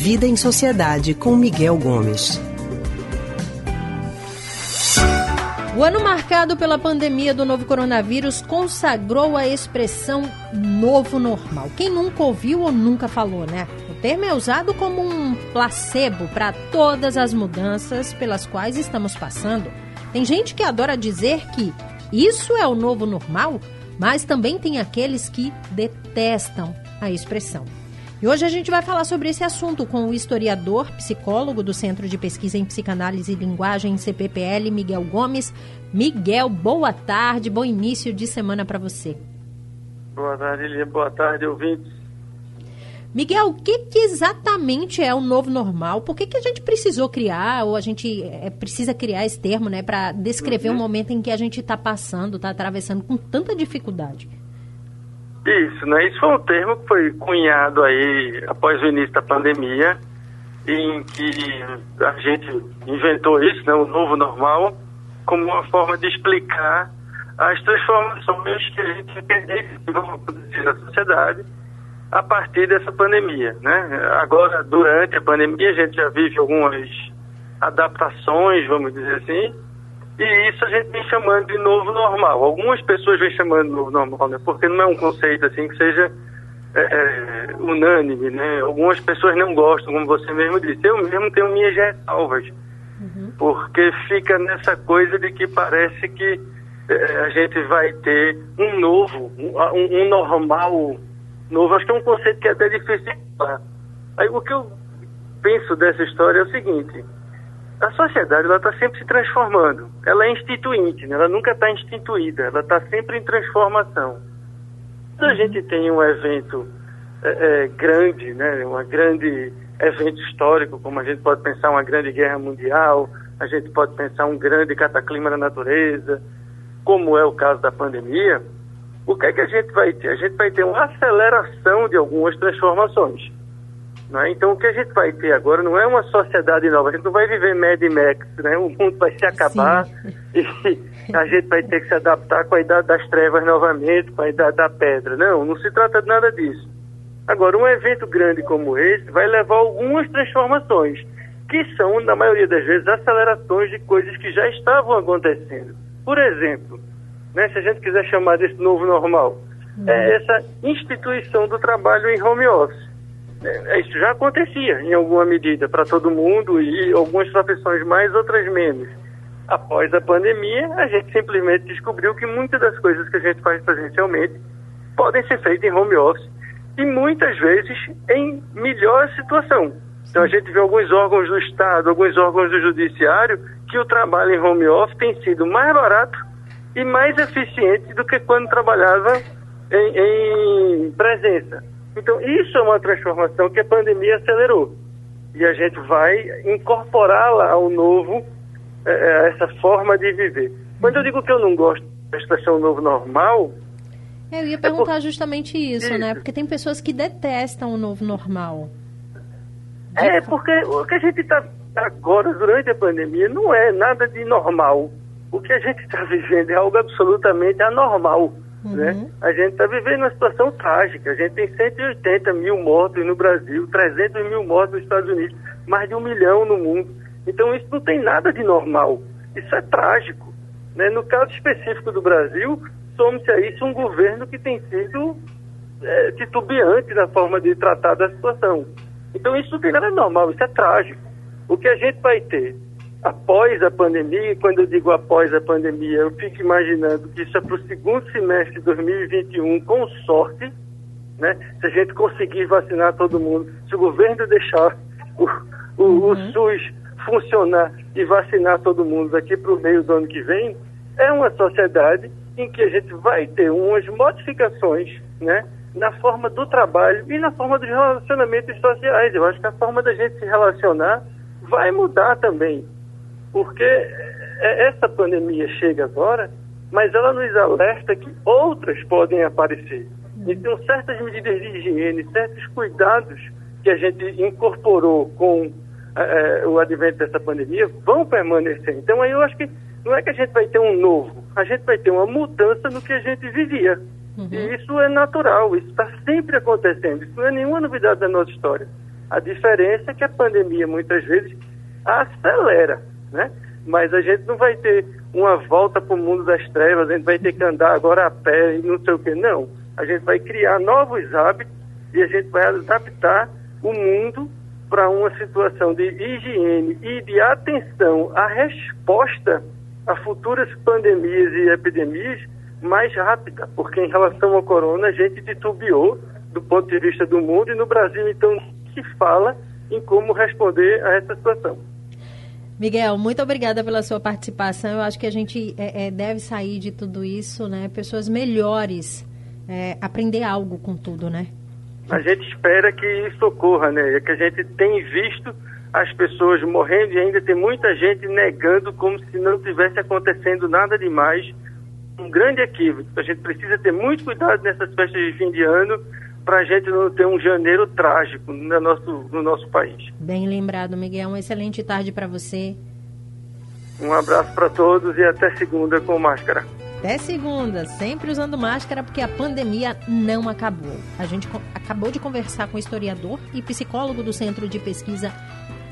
Vida em Sociedade com Miguel Gomes. O ano marcado pela pandemia do novo coronavírus consagrou a expressão novo normal. Quem nunca ouviu ou nunca falou, né? O termo é usado como um placebo para todas as mudanças pelas quais estamos passando. Tem gente que adora dizer que isso é o novo normal, mas também tem aqueles que detestam a expressão. E hoje a gente vai falar sobre esse assunto com o historiador, psicólogo do Centro de Pesquisa em Psicanálise e Linguagem, CPPL, Miguel Gomes. Miguel, boa tarde, bom início de semana para você. Boa tarde, Elia. Boa tarde, ouvintes. Miguel, o que, que, exatamente é o novo normal? Por que, que a gente precisou criar, ou a gente é, precisa criar esse termo, né, para descrever uhum. o momento em que a gente está passando, está atravessando com tanta dificuldade? Isso, né? Isso foi um termo que foi cunhado aí após o início da pandemia, em que a gente inventou isso, né, o novo normal, como uma forma de explicar as transformações que a gente que vão acontecer na sociedade a partir dessa pandemia, né? Agora, durante a pandemia, a gente já vive algumas adaptações, vamos dizer assim, e isso a gente vem chamando de novo normal. Algumas pessoas vêm chamando de novo normal, né? Porque não é um conceito assim que seja é, é, unânime, né? Algumas pessoas não gostam, como você mesmo disse. Eu mesmo tenho minhas ressalvas, uhum. porque fica nessa coisa de que parece que é, a gente vai ter um novo, um, um, normal novo. Acho que é um conceito que é até difícil de falar. Aí o que eu penso dessa história é o seguinte a sociedade está sempre se transformando. Ela é instituinte, né? ela nunca está instituída, ela está sempre em transformação. Quando a gente tem um evento é, é, grande, né? um grande evento histórico, como a gente pode pensar uma grande guerra mundial, a gente pode pensar um grande cataclisma na natureza, como é o caso da pandemia, o que é que a gente vai ter? A gente vai ter uma aceleração de algumas transformações. Né? Então, o que a gente vai ter agora não é uma sociedade nova, a gente não vai viver Mad Max, né? o mundo vai se acabar Sim. e a gente vai ter que se adaptar com a idade das trevas novamente, com a idade da pedra. Não, não se trata de nada disso. Agora, um evento grande como esse vai levar algumas transformações, que são, na maioria das vezes, acelerações de coisas que já estavam acontecendo. Por exemplo, né, se a gente quiser chamar desse novo normal, é uhum. é essa instituição do trabalho em home office. É, isso já acontecia em alguma medida para todo mundo e algumas profissões mais, outras menos. Após a pandemia, a gente simplesmente descobriu que muitas das coisas que a gente faz presencialmente podem ser feitas em home office e muitas vezes em melhor situação. Então a gente vê alguns órgãos do Estado, alguns órgãos do Judiciário, que o trabalho em home office tem sido mais barato e mais eficiente do que quando trabalhava em, em presença. Então, isso é uma transformação que a pandemia acelerou. E a gente vai incorporá-la ao novo, é, é, essa forma de viver. Quando eu digo que eu não gosto da expressão novo normal. Eu ia perguntar é por... justamente isso, isso, né? Porque tem pessoas que detestam o novo normal. É, porque o que a gente está agora, durante a pandemia, não é nada de normal. O que a gente está vivendo é algo absolutamente anormal. Uhum. Né? A gente está vivendo uma situação trágica. A gente tem 180 mil mortos no Brasil, 300 mil mortos nos Estados Unidos, mais de um milhão no mundo. Então isso não tem nada de normal. Isso é trágico. Né? No caso específico do Brasil, some-se a isso um governo que tem sido é, titubeante na forma de tratar da situação. Então isso não tem nada de normal, isso é trágico. O que a gente vai ter após a pandemia, e quando eu digo após a pandemia, eu fico imaginando que isso é para o segundo semestre de 2021, com sorte, né? Se a gente conseguir vacinar todo mundo, se o governo deixar o, o, uhum. o SUS funcionar e vacinar todo mundo daqui para o meio do ano que vem, é uma sociedade em que a gente vai ter umas modificações, né? Na forma do trabalho e na forma dos relacionamentos sociais. Eu acho que a forma da gente se relacionar vai mudar também porque é, essa pandemia chega agora, mas ela nos alerta que outras podem aparecer. Então, certas medidas de higiene, certos cuidados que a gente incorporou com é, o advento dessa pandemia vão permanecer. Então, aí eu acho que não é que a gente vai ter um novo, a gente vai ter uma mudança no que a gente vivia. Uhum. E isso é natural, isso está sempre acontecendo, isso não é nenhuma novidade da nossa história. A diferença é que a pandemia muitas vezes acelera, né? Mas a gente não vai ter uma volta para o mundo das trevas, a gente vai ter que andar agora a pé e não sei o que. Não. A gente vai criar novos hábitos e a gente vai adaptar o mundo para uma situação de higiene e de atenção à resposta a futuras pandemias e epidemias mais rápida, porque em relação ao corona a gente titubeou do ponto de vista do mundo e no Brasil então se fala em como responder a essa situação. Miguel, muito obrigada pela sua participação. Eu acho que a gente é, é, deve sair de tudo isso, né? Pessoas melhores, é, aprender algo com tudo, né? A gente espera que isso ocorra, né? É que a gente tem visto as pessoas morrendo e ainda tem muita gente negando como se não tivesse acontecendo nada demais. Um grande equívoco. A gente precisa ter muito cuidado nessas festas de fim de ano para a gente não ter um janeiro trágico no nosso, no nosso país. Bem lembrado, Miguel. Uma excelente tarde para você. Um abraço para todos e até segunda com máscara. Até segunda, sempre usando máscara porque a pandemia não acabou. A gente acabou de conversar com o historiador e psicólogo do Centro de Pesquisa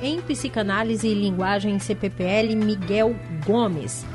em Psicanálise e Linguagem CPPL, Miguel Gomes.